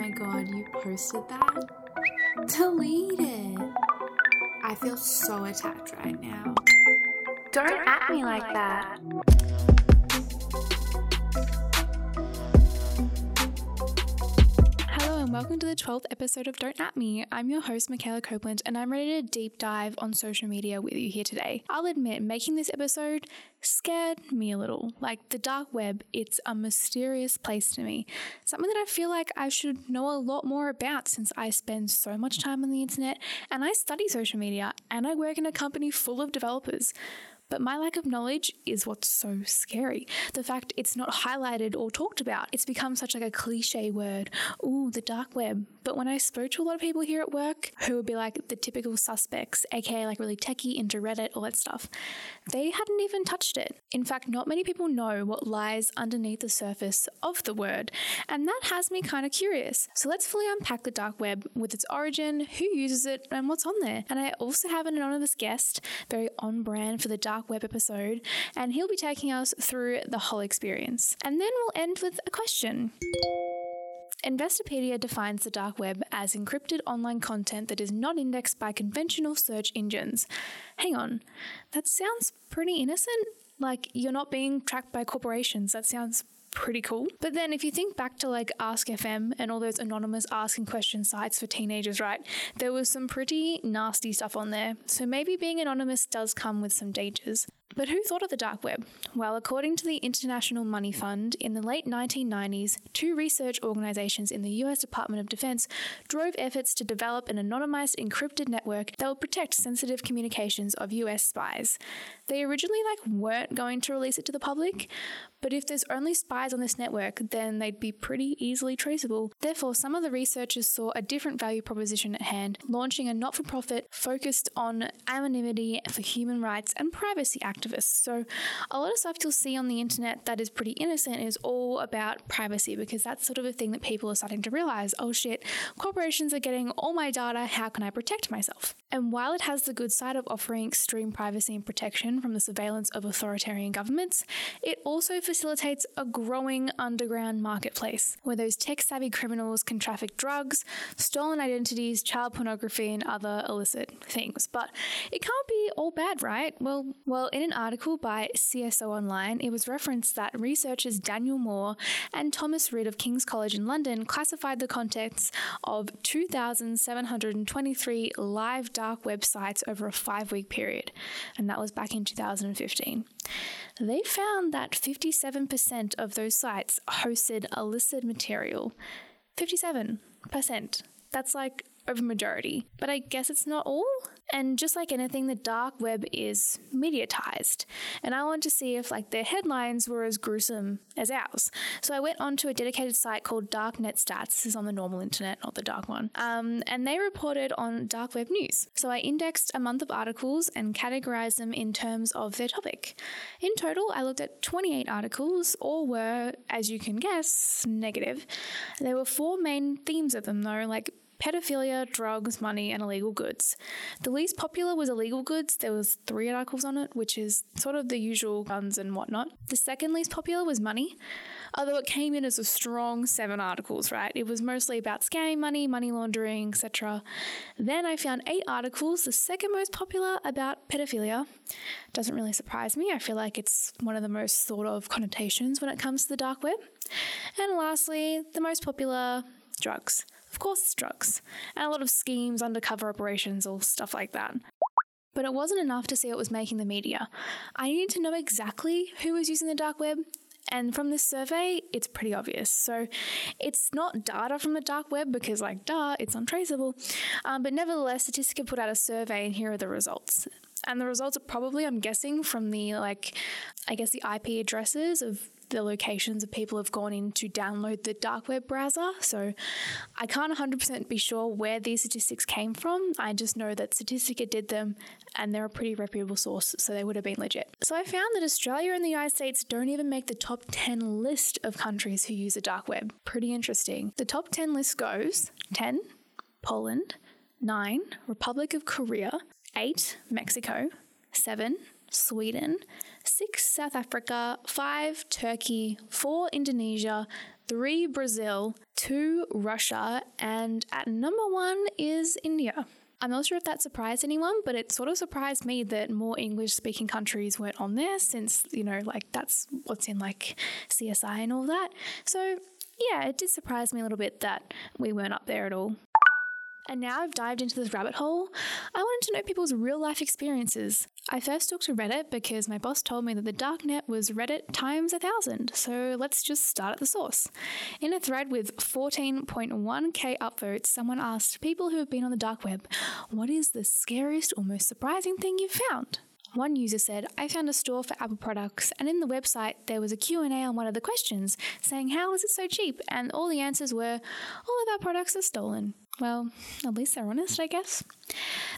my god, you posted that? Delete it. I feel so attacked right now. Don't at me like that. Hello and welcome to the 12th episode of Don't At Me. I'm your host, Michaela Copeland, and I'm ready to deep dive on social media with you here today. I'll admit, making this episode scared me a little. Like the dark web, it's a mysterious place to me. Something that I feel like I should know a lot more about since I spend so much time on the internet and I study social media and I work in a company full of developers. But my lack of knowledge is what's so scary. The fact it's not highlighted or talked about. It's become such like a cliche word. Ooh, the dark web. But when I spoke to a lot of people here at work who would be like the typical suspects, aka like really techie into Reddit, all that stuff, they hadn't even touched it. In fact, not many people know what lies underneath the surface of the word. And that has me kind of curious. So let's fully unpack the dark web with its origin, who uses it, and what's on there. And I also have an anonymous guest, very on brand for the dark web episode, and he'll be taking us through the whole experience. And then we'll end with a question. Investopedia defines the dark web as encrypted online content that is not indexed by conventional search engines. Hang on, that sounds pretty innocent. Like you're not being tracked by corporations. That sounds pretty cool. But then if you think back to like Ask FM and all those anonymous asking question sites for teenagers, right? There was some pretty nasty stuff on there. So maybe being anonymous does come with some dangers. But who thought of the dark web? Well, according to the International Money Fund, in the late 1990s, two research organizations in the US Department of Defense drove efforts to develop an anonymized encrypted network that would protect sensitive communications of US spies. They originally like weren't going to release it to the public, but if there's only spies on this network, then they'd be pretty easily traceable. Therefore, some of the researchers saw a different value proposition at hand, launching a not-for-profit focused on anonymity for human rights and privacy activists. So, a lot of stuff you'll see on the internet that is pretty innocent is all about privacy because that's sort of a thing that people are starting to realize oh shit, corporations are getting all my data, how can I protect myself? And while it has the good side of offering extreme privacy and protection from the surveillance of authoritarian governments, it also facilitates a growing underground marketplace where those tech savvy criminals can traffic drugs, stolen identities, child pornography, and other illicit things. But it can't be all bad, right? Well, well, in an article by CSO Online, it was referenced that researchers Daniel Moore and Thomas Rid of King's College in London classified the contents of 2,723 live dark websites over a five week period, and that was back in 2015. They found that 57% of those sites hosted illicit material. 57%. That's like over majority. But I guess it's not all. And just like anything, the dark web is mediatized. And I wanted to see if like their headlines were as gruesome as ours. So I went onto a dedicated site called Darknet Stats. This is on the normal internet, not the dark one. Um, and they reported on dark web news. So I indexed a month of articles and categorized them in terms of their topic. In total, I looked at 28 articles. All were, as you can guess, negative. There were four main themes of them though, like pedophilia, drugs, money, and illegal goods. The least popular was illegal goods. There was three articles on it, which is sort of the usual guns and whatnot. The second least popular was money, although it came in as a strong seven articles, right? It was mostly about scamming money, money laundering, etc. Then I found eight articles, the second most popular about pedophilia. Doesn't really surprise me. I feel like it's one of the most thought of connotations when it comes to the dark web. And lastly, the most popular drugs. Course, it's drugs, and a lot of schemes, undercover operations, or stuff like that. But it wasn't enough to see it was making the media. I needed to know exactly who was using the dark web, and from this survey, it's pretty obvious. So it's not data from the dark web because, like, duh, it's untraceable. Um, but nevertheless, Statistica put out a survey, and here are the results. And the results are probably, I'm guessing, from the, like, I guess the IP addresses of the locations of people have gone in to download the dark web browser. So I can't 100% be sure where these statistics came from. I just know that Statistica did them and they're a pretty reputable source, so they would have been legit. So I found that Australia and the United States don't even make the top 10 list of countries who use the dark web. Pretty interesting. The top 10 list goes 10, Poland, 9, Republic of Korea, 8, Mexico, 7, Sweden, six South Africa, five Turkey, four Indonesia, three Brazil, two Russia, and at number one is India. I'm not sure if that surprised anyone, but it sort of surprised me that more English speaking countries weren't on there since, you know, like that's what's in like CSI and all that. So, yeah, it did surprise me a little bit that we weren't up there at all. And now I've dived into this rabbit hole, I wanted to know people's real life experiences. I first took to Reddit because my boss told me that the darknet was Reddit times a thousand, so let's just start at the source. In a thread with 14.1k upvotes, someone asked people who have been on the dark web, What is the scariest or most surprising thing you've found? One user said, I found a store for Apple products and in the website there was a Q&A on one of the questions saying how is it so cheap and all the answers were all of our products are stolen. Well, at least they're honest, I guess.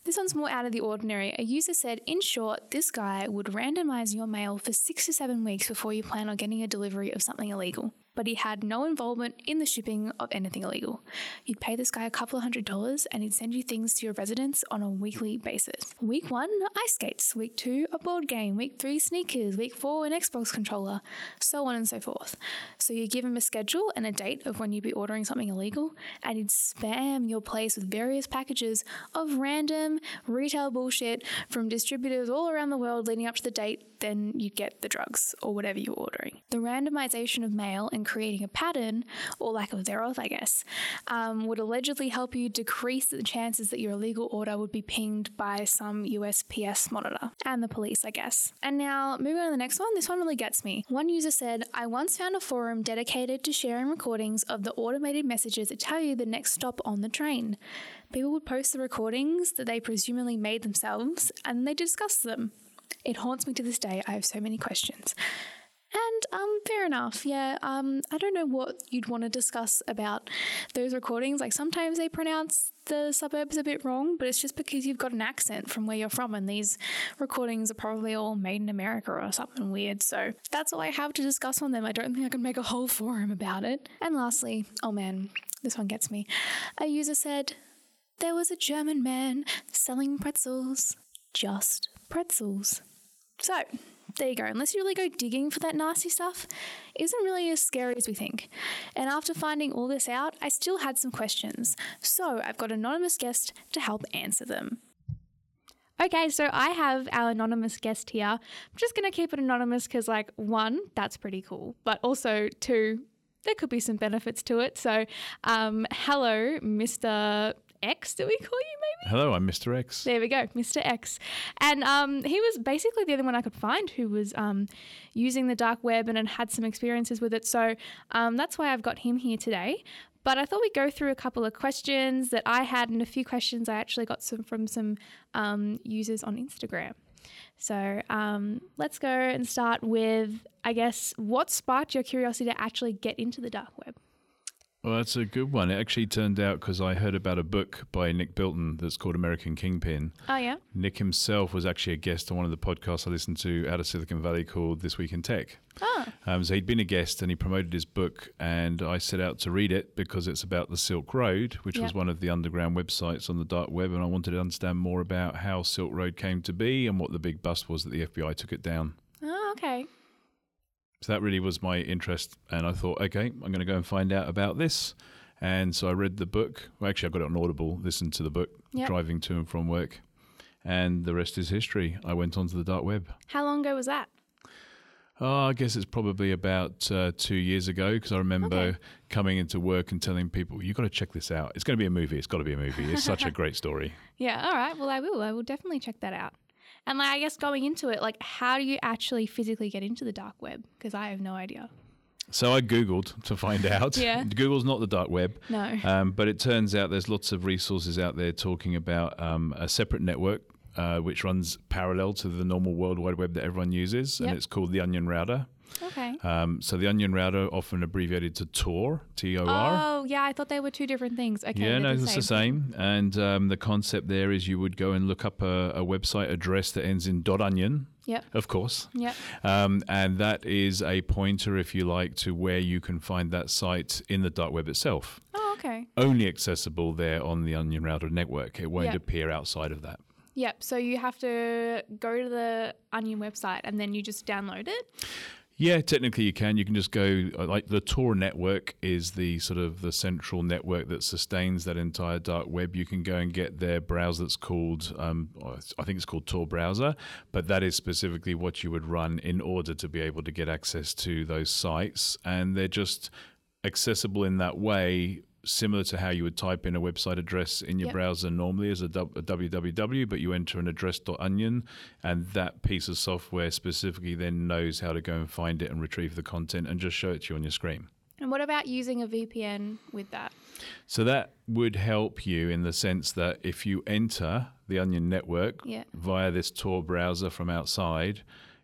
This one's more out of the ordinary. A user said, in short, this guy would randomize your mail for six to seven weeks before you plan on getting a delivery of something illegal but he had no involvement in the shipping of anything illegal. You'd pay this guy a couple of hundred dollars and he'd send you things to your residence on a weekly basis. Week one, ice skates. Week two, a board game. Week three, sneakers. Week four, an Xbox controller. So on and so forth. So you give him a schedule and a date of when you'd be ordering something illegal, and he'd spam your place with various packages of random retail bullshit from distributors all around the world leading up to the date then you'd get the drugs or whatever you're ordering. The randomization of mail and creating a pattern, or lack of thereof, I guess, um, would allegedly help you decrease the chances that your illegal order would be pinged by some USPS monitor and the police, I guess. And now, moving on to the next one, this one really gets me. One user said, I once found a forum dedicated to sharing recordings of the automated messages that tell you the next stop on the train. People would post the recordings that they presumably made themselves and they discuss them. It haunts me to this day. I have so many questions. And um, fair enough. Yeah, um, I don't know what you'd want to discuss about those recordings. Like sometimes they pronounce the suburbs a bit wrong, but it's just because you've got an accent from where you're from, and these recordings are probably all made in America or something weird. So that's all I have to discuss on them. I don't think I can make a whole forum about it. And lastly, oh man, this one gets me. A user said, There was a German man selling pretzels, just pretzels. So, there you go. Unless you really go digging for that nasty stuff, is isn't really as scary as we think. And after finding all this out, I still had some questions. So I've got an anonymous guest to help answer them. Okay, so I have our anonymous guest here. I'm just going to keep it anonymous because, like, one, that's pretty cool, but also, two, there could be some benefits to it. So, um, hello, Mr. X, do we call you? Hello, I'm Mr. X. There we go, Mr. X. And um, he was basically the only one I could find who was um, using the dark web and had some experiences with it. So um, that's why I've got him here today. But I thought we'd go through a couple of questions that I had and a few questions I actually got some from some um, users on Instagram. So um, let's go and start with, I guess, what sparked your curiosity to actually get into the dark web? Well, that's a good one. It actually turned out because I heard about a book by Nick Bilton that's called American Kingpin. Oh, yeah. Nick himself was actually a guest on one of the podcasts I listened to out of Silicon Valley called This Week in Tech. Oh. Um, so he'd been a guest and he promoted his book, and I set out to read it because it's about the Silk Road, which Yep. was one of the underground websites on the dark web, and I wanted to understand more about how Silk Road came to be and what the big bust was that the FBI took it down. Oh, okay. So that really was my interest, and I thought, okay, I'm going to go and find out about this. And so I read the book. Well, actually, I got it on Audible, listened to the book, Yep. driving to and from work, and the rest is history. I went onto the dark web. How long ago was that? Oh, I guess it's probably about uh, two years ago because I remember Okay. coming into work and telling people, "You've got to check this out. It's going to be a movie. It's got to be a movie. It's such a great story." Yeah, all right. Well, I will. I will definitely check that out. And like, I guess going into it, like, how do you actually physically get into the dark web? Because I have no idea. So I googled to find out. Yeah. Google's not the dark web. No. Um, but it turns out there's lots of resources out there talking about um, a separate network uh, which runs parallel to the normal World Wide Web that everyone uses, Yep. and it's called the Onion Router. Okay. Um, so the Onion Router, often abbreviated to Tor, T O R. Oh, yeah. I thought they were two different things. Okay. yeah, no, the it's the same. And um, the concept there is you would go and look up a, a website address that ends in .onion, Yep. of course. Yep. Um, and that is a pointer, if you like, to where you can find that site in the dark web itself. Oh, okay. Only accessible there on the Onion Router network. It won't Yeah. appear outside of that. Yep. So you have to go to the Onion website and then you just download it. Yeah, technically you can. You can just go uh, like the Tor network is the sort of the central network that sustains that entire dark web. You can go and get their browser that's called, um, I think it's called Tor browser, but that is specifically what you would run in order to be able to get access to those sites, and they're just accessible in that way similar to how you would type in a website address in your Yep. browser normally as a www, but you enter an address.onion, and that piece of software specifically then knows how to go and find it and retrieve the content and just show it to you on your screen. And what about using a VPN with that? So that would help you in the sense that if you enter the Onion network Yeah. via this Tor browser from outside,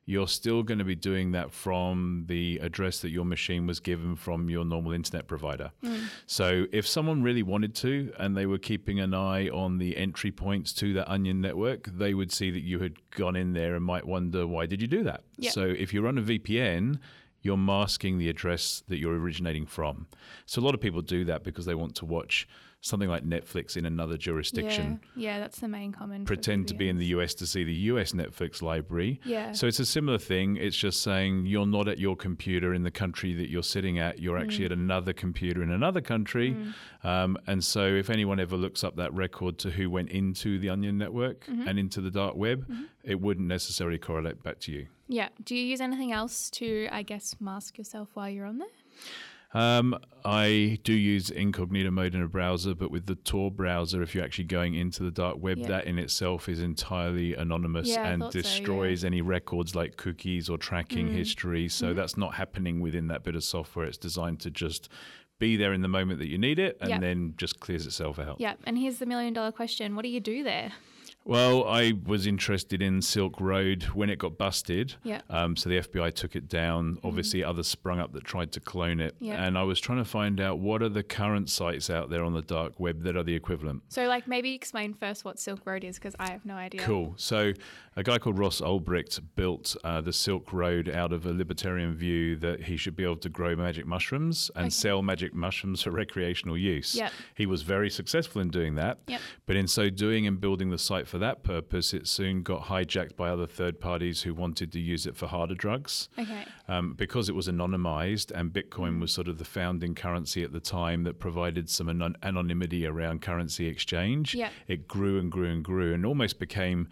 you're still going to be doing that from the address that your machine was given from your normal internet provider. Mm. So if someone really wanted to and they were keeping an eye on the entry points to that Onion network, they would see that you had gone in there and might wonder why did you do that? Yeah. So if you run a VPN, you're masking the address that you're originating from. So a lot of people do that because they want to watch something like Netflix in another jurisdiction. Yeah, yeah, that's the main common. Pretend to be in the US to see the US Netflix library. Yeah. So it's a similar thing. It's just saying you're not at your computer in the country that you're sitting at. You're actually Mm. at another computer in another country. Um, and so if anyone ever looks up that record to who went into the Onion network Mm-hmm. and into the dark web, it wouldn't necessarily correlate back to you. Yeah. Do you use anything else to, I guess, mask yourself while you're on there? Um, I do use incognito mode in a browser, but with the Tor browser, if you're actually going into the dark web, Yeah. that in itself is entirely anonymous Yeah, and thought so, yeah. destroys any records like cookies or tracking Mm. history. Mm-hmm. So that's not happening within that bit of software. It's designed to just be there in the moment that you need it and then just clears itself out. Yeah. And here's the million dollar question: What do you do there? Well, I was interested in Silk Road when it got busted. Yeah. Um, so the FBI took it down. Obviously, others sprung up that tried to clone it. Yeah. And I was trying to find out what are the current sites out there on the dark web that are the equivalent. So, like, maybe explain first what Silk Road is, because I have no idea. Cool. So, a guy called Ross Ulbricht built uh, the Silk Road out of a libertarian view that he should be able to grow magic mushrooms and Okay. sell magic mushrooms for recreational use. Yep. He was very successful in doing that. Yep. But in so doing and building the site for that purpose, it soon got hijacked by other third parties who wanted to use it for harder drugs. Okay. Um, because it was anonymized and Bitcoin was sort of the founding currency at the time that provided some anon- anonymity around currency exchange, Yeah. it grew and grew and grew and almost became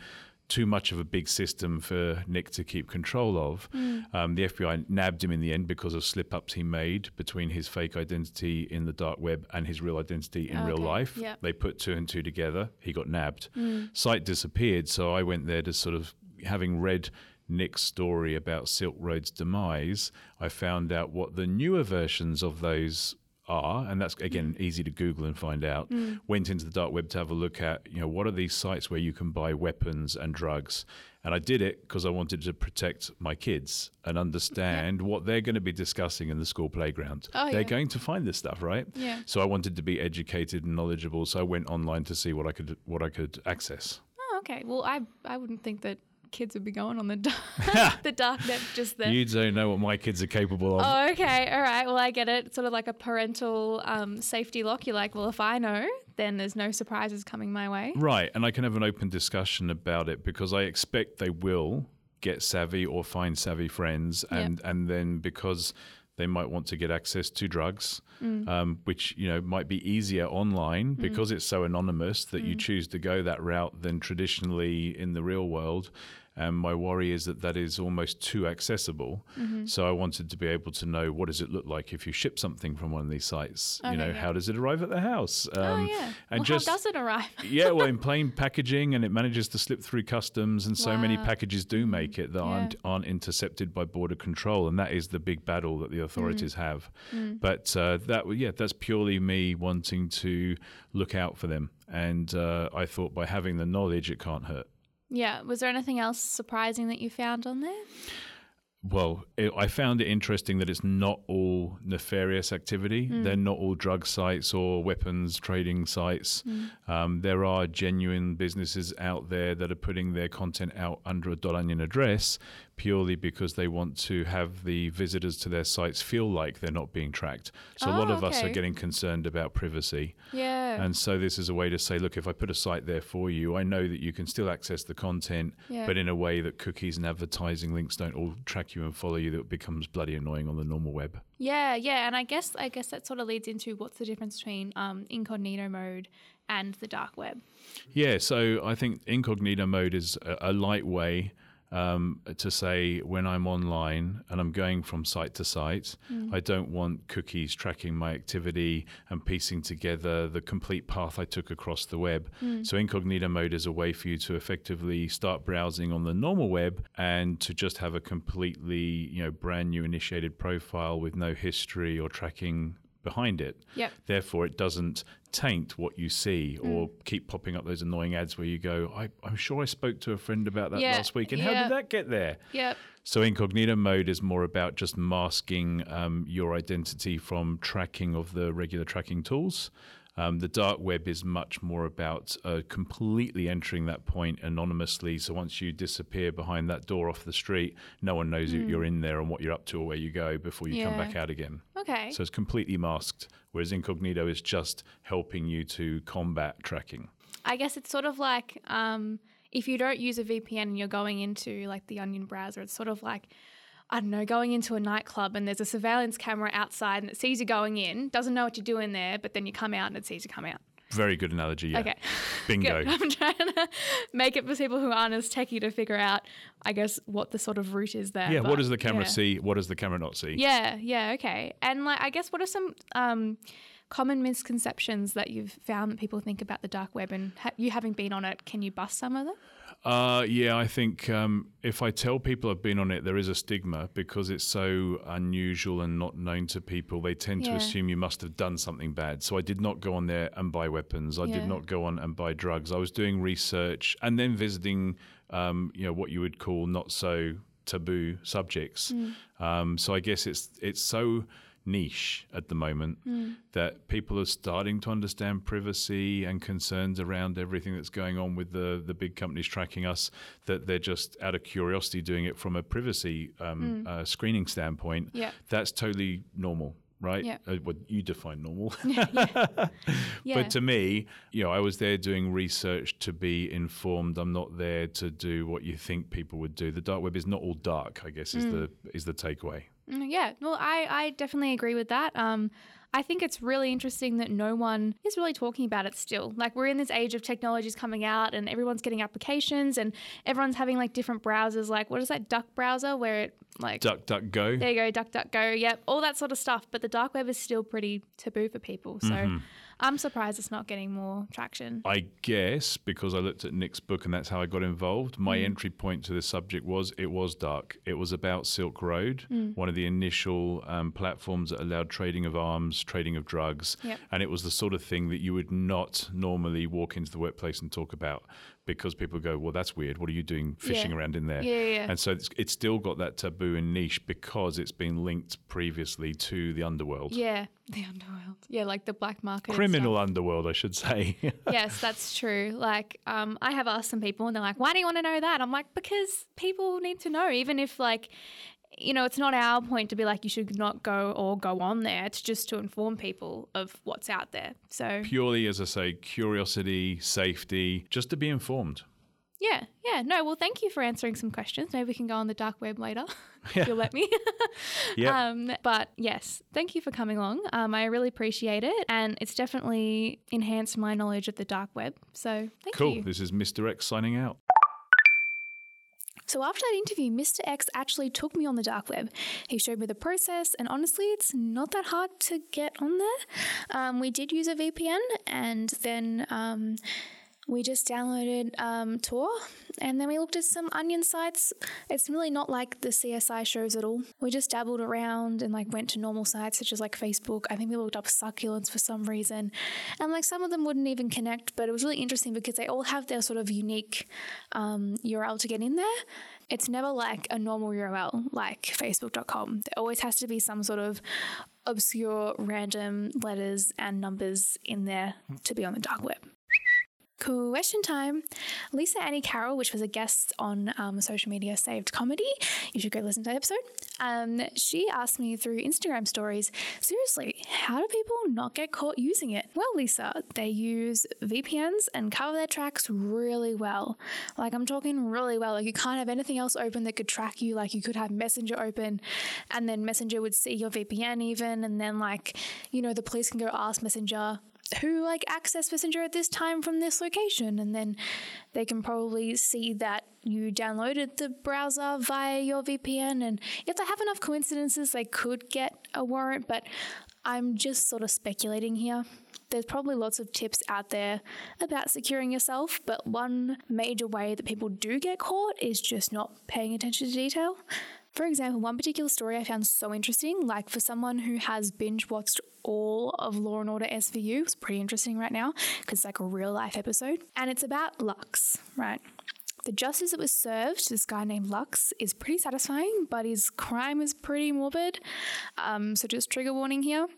too much of a big system for Nick to keep control of. Um, the FBI nabbed him in the end because of slip ups he made between his fake identity in the dark web and his real identity in real life. yeah. They put two and two together. He got nabbed. Site disappeared. So I went there to sort of having read Nick's story about Silk Road's demise. I found out what the newer versions of those are, and that's again easy to Google and find out. Mm. Went into the dark web to have a look at, you know, what are these sites where you can buy weapons and drugs. And I did it because I wanted to protect my kids and understand what they're going to be discussing in the school playground. Oh, they're yeah. going to find this stuff, right? Yeah. So I wanted to be educated and knowledgeable. So I went online to see what I could what I could access. Oh, okay. Well, I I wouldn't think that kids would be going on the dark, the dark net just there. You don't know what my kids are capable of. Oh, okay. All right. Well, I get it. It's sort of like a parental um, safety lock. You're like, well, if I know, then there's no surprises coming my way. Right, and I can have an open discussion about it because I expect they will get savvy or find savvy friends, and and then because they might want to get access to drugs, mm. um, which you know might be easier online mm. because it's so anonymous that you mm. choose to go that route than traditionally in the real world. And my worry is that that is almost too accessible. So I wanted to be able to know what does it look like if you ship something from one of these sites. Okay, you know, yeah. how does it arrive at the house? oh, Um, yeah. And well, just how does it arrive? yeah, well, in plain packaging, and it manages to slip through customs, and so many packages do make it that Yeah. aren't aren't intercepted by border control, and that is the big battle that the authorities Mm. have. But uh, that, yeah, that's purely me wanting to look out for them, and uh, I thought by having the knowledge, it can't hurt. Yeah. Was there anything else surprising that you found on there? Well, it, I found it interesting that it's not all nefarious activity. Hmm. They're not all drug sites or weapons trading sites. Hmm. Um, there are genuine businesses out there that are putting their content out under a .onion address, purely because they want to have the visitors to their sites feel like they're not being tracked. So a lot Oh, of us are getting concerned about privacy. Yeah. And so this is a way to say, look, if I put a site there for you, I know that you can still access the content, Yeah. but in a way that cookies and advertising links don't all track you and follow you that becomes bloody annoying on the normal web. Yeah, yeah, and I guess I guess that sort of leads into what's the difference between um, incognito mode and the dark web. Yeah, so I think incognito mode is a, a light way um, to say when I'm online and I'm going from site to site, I don't want cookies tracking my activity and piecing together the complete path I took across the web. So incognito mode is a way for you to effectively start browsing on the normal web and to just have a completely, you know, brand new initiated profile with no history or tracking behind it. Yep. Therefore, it doesn't taint what you see or keep popping up those annoying ads where you go, I, I'm sure I spoke to a friend about that Yeah, last week. And how did that get there? Yep. So, incognito mode is more about just masking um, your identity from tracking of the regular tracking tools. Um, the dark web is much more about uh, completely entering that point anonymously. So once you disappear behind that door off the street, no one knows you you're in there and what you're up to or where you go before you come Hmm. Back out again. Okay. So it's completely masked, whereas incognito is just helping you to combat tracking. I guess it's sort of like um, if you don't use a VPN and you're going into like the Onion browser, it's sort of like I don't know, going into a nightclub and there's a surveillance camera outside and it sees you going in, doesn't know what you're doing there, but then you come out and it sees you come out. Very good analogy. Yeah. Okay. Bingo. Good. I'm trying to make it for people who aren't as techie to figure out, I guess, what the sort of route is there. Yeah. but What does the camera yeah. see? What does the camera not see? Yeah, yeah, okay. And like, I guess, what are some um, common misconceptions that you've found that people think about the dark web? And ha- you having been on it, can you bust some of them? Uh, yeah, I think um, if I tell people I've been on it, there is a stigma because it's so unusual and not known to people. They tend to assume you must have done something bad. So I did not go on there and buy weapons. I Yeah. did not go on and buy drugs. I was doing research and then visiting, um, you know, what you would call not so taboo subjects. Um, so I guess it's it's so niche at the moment that people are starting to understand privacy and concerns around everything that's going on with the the big companies tracking us that they're just out of curiosity doing it from a privacy um, uh, screening standpoint Yeah. that's totally normal right Yeah. uh, what you define normal Yeah. but to me, you know, I was there doing research to be informed. I'm not there to do what you think people would do. The dark web is not all dark, I guess, is the is the takeaway. Mm, Yeah, well, I, I definitely agree with that. Um, I think it's really interesting that no one is really talking about it still. Like, we're in this age of technologies coming out and everyone's getting applications and everyone's having like different browsers. Like, what is that Duck browser where it like. Duck, duck, go. there you go, duck duck go. yep, all that sort of stuff. But the dark web is still pretty taboo for people. So mm-hmm. I'm surprised it's not getting more traction. I guess because I looked at Nick's book and that's how I got involved. My mm. entry point to this subject was it was dark. It was about Silk Road, mm. one of the initial um, platforms that allowed trading of arms, trading of drugs, Yep. and it was the sort of thing that you would not normally walk into the workplace and talk about because people go, "Well, that's weird. What are you doing fishing Yeah. around in there?" Yeah, yeah. And so it's, it's still got that taboo and niche because it's been linked previously to the underworld. Yeah, the underworld. Yeah, like the black market. Criminal underworld, I should say. yes, that's true. Like, um, I have asked some people, and they're like, "Why do you want to know that?" I'm like, "Because people need to know, even if like." You know, it's not our point to be like you should not go or go on there. It's just to inform people of what's out there. So Purely, as I say, curiosity, safety, just to be informed. yeah, yeah. No, well, thank you for answering some questions. Maybe we can go on the dark web later if you'll let me. Yeah. Um, but yes, thank you for coming along. Um, I really appreciate it, and it's definitely enhanced my knowledge of the dark web. So thank cool. you. This is Mr. X signing out. So after that interview, Mr. X actually took me on the dark web. He showed me the process, and honestly, it's not that hard to get on there. Um, we did use a VPN, and then um, we just downloaded um, Tor, and then we looked at some Onion sites. It's really not like the CSI shows at all. We just dabbled around and like went to normal sites such as like Facebook. I think we looked up succulents for some reason, and like some of them wouldn't even connect. But it was really interesting because they all have their sort of unique um, URL to get in there. It's never like a normal URL like Facebook.com. There always has to be some sort of obscure random letters and numbers in there to be on the dark web. Question time. Lisa Annie Carroll, which was a guest on um, social media saved comedy, you should go listen to that episode. Um, she asked me through Instagram stories, seriously, how do people not get caught using it? Well, Lisa, they use VPNs and cover their tracks really well. Like, I'm talking really well. Like, you can't have anything else open that could track you. Like, you could have Messenger open, and then Messenger would see your VPN even, and then, like, you know, the police can go ask Messenger who like access messenger at this time from this location and then they can probably see that you downloaded the browser via your VPN and if they have enough coincidences they could get a warrant but I'm just sort of speculating here there's probably lots of tips out there about securing yourself, but one major way that people do get caught is just not paying attention to detail. For example, one particular story I found so interesting, like for someone who has binge watched all of Law and Order SVU, it's pretty interesting right now because it's like a real life episode. And it's about Lux, right? The justice that was served, to this guy named Lux, is pretty satisfying, but his crime is pretty morbid. Um, so, just trigger warning here.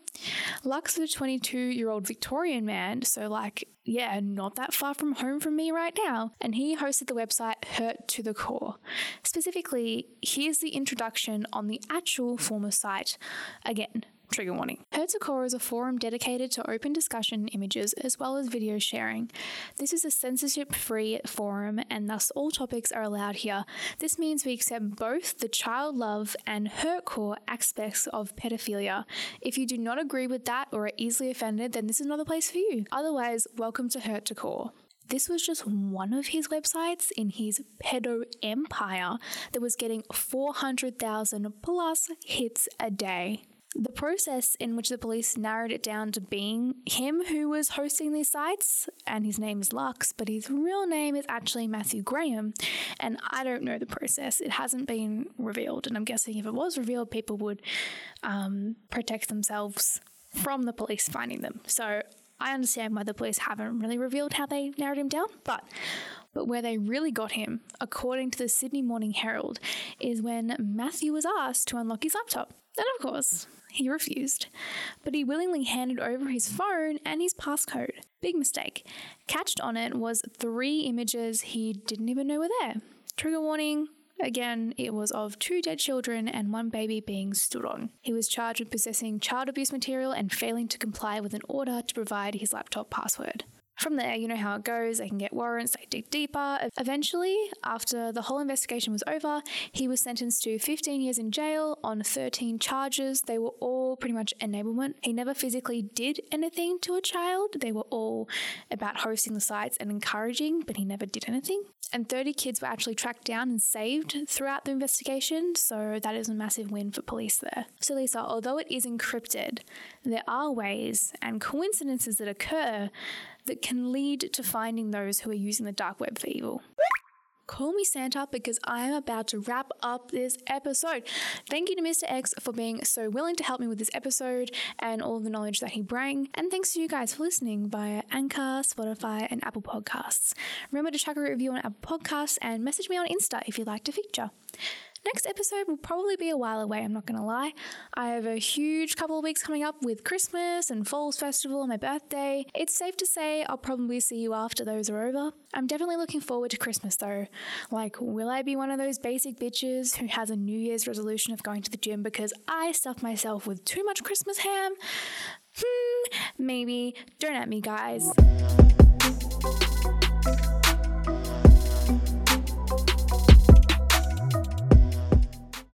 Lux is a 22 year old Victorian man, so, like, yeah, not that far from home from me right now. And he hosted the website Hurt to the Core. Specifically, here's the introduction on the actual former site. Again, Trigger warning. To is a forum dedicated to open discussion images as well as video sharing. This is a censorship free forum and thus all topics are allowed here. This means we accept both the child love and hurtcore aspects of pedophilia. If you do not agree with that or are easily offended, then this is not the place for you. Otherwise, welcome to Hurt to Core. This was just one of his websites in his pedo empire that was getting 400,000 plus hits a day. The process in which the police narrowed it down to being him who was hosting these sites, and his name is Lux, but his real name is actually Matthew Graham, and I don't know the process. It hasn't been revealed, and I'm guessing if it was revealed, people would um, protect themselves from the police finding them. So I understand why the police haven't really revealed how they narrowed him down, but but where they really got him, according to the Sydney Morning Herald, is when Matthew was asked to unlock his laptop. And of course, he refused, but he willingly handed over his phone and his passcode. Big mistake. Catched on it was three images he didn't even know were there. Trigger warning. Again, it was of two dead children and one baby being stood on. He was charged with possessing child abuse material and failing to comply with an order to provide his laptop password. From there, you know how it goes. They can get warrants, they dig deeper. Eventually, after the whole investigation was over, he was sentenced to 15 years in jail on 13 charges. They were all pretty much enablement. He never physically did anything to a child. They were all about hosting the sites and encouraging, but he never did anything. And 30 kids were actually tracked down and saved throughout the investigation, so that is a massive win for police there. So, Lisa, although it is encrypted, there are ways and coincidences that occur that can lead to finding those who are using the dark web for evil. Call me Santa because I am about to wrap up this episode. Thank you to Mr. X for being so willing to help me with this episode and all the knowledge that he bring. And thanks to you guys for listening via Anchor, Spotify, and Apple Podcasts. Remember to chuck a review on Apple Podcasts and message me on Insta if you'd like to feature. Next episode will probably be a while away, I'm not going to lie. I have a huge couple of weeks coming up with Christmas and Falls Festival and my birthday. It's safe to say I'll probably see you after those are over. I'm definitely looking forward to Christmas though. Like, will I be one of those basic bitches who has a New Year's resolution of going to the gym because I stuffed myself with too much Christmas ham? Hmm, maybe. Don't at me, guys.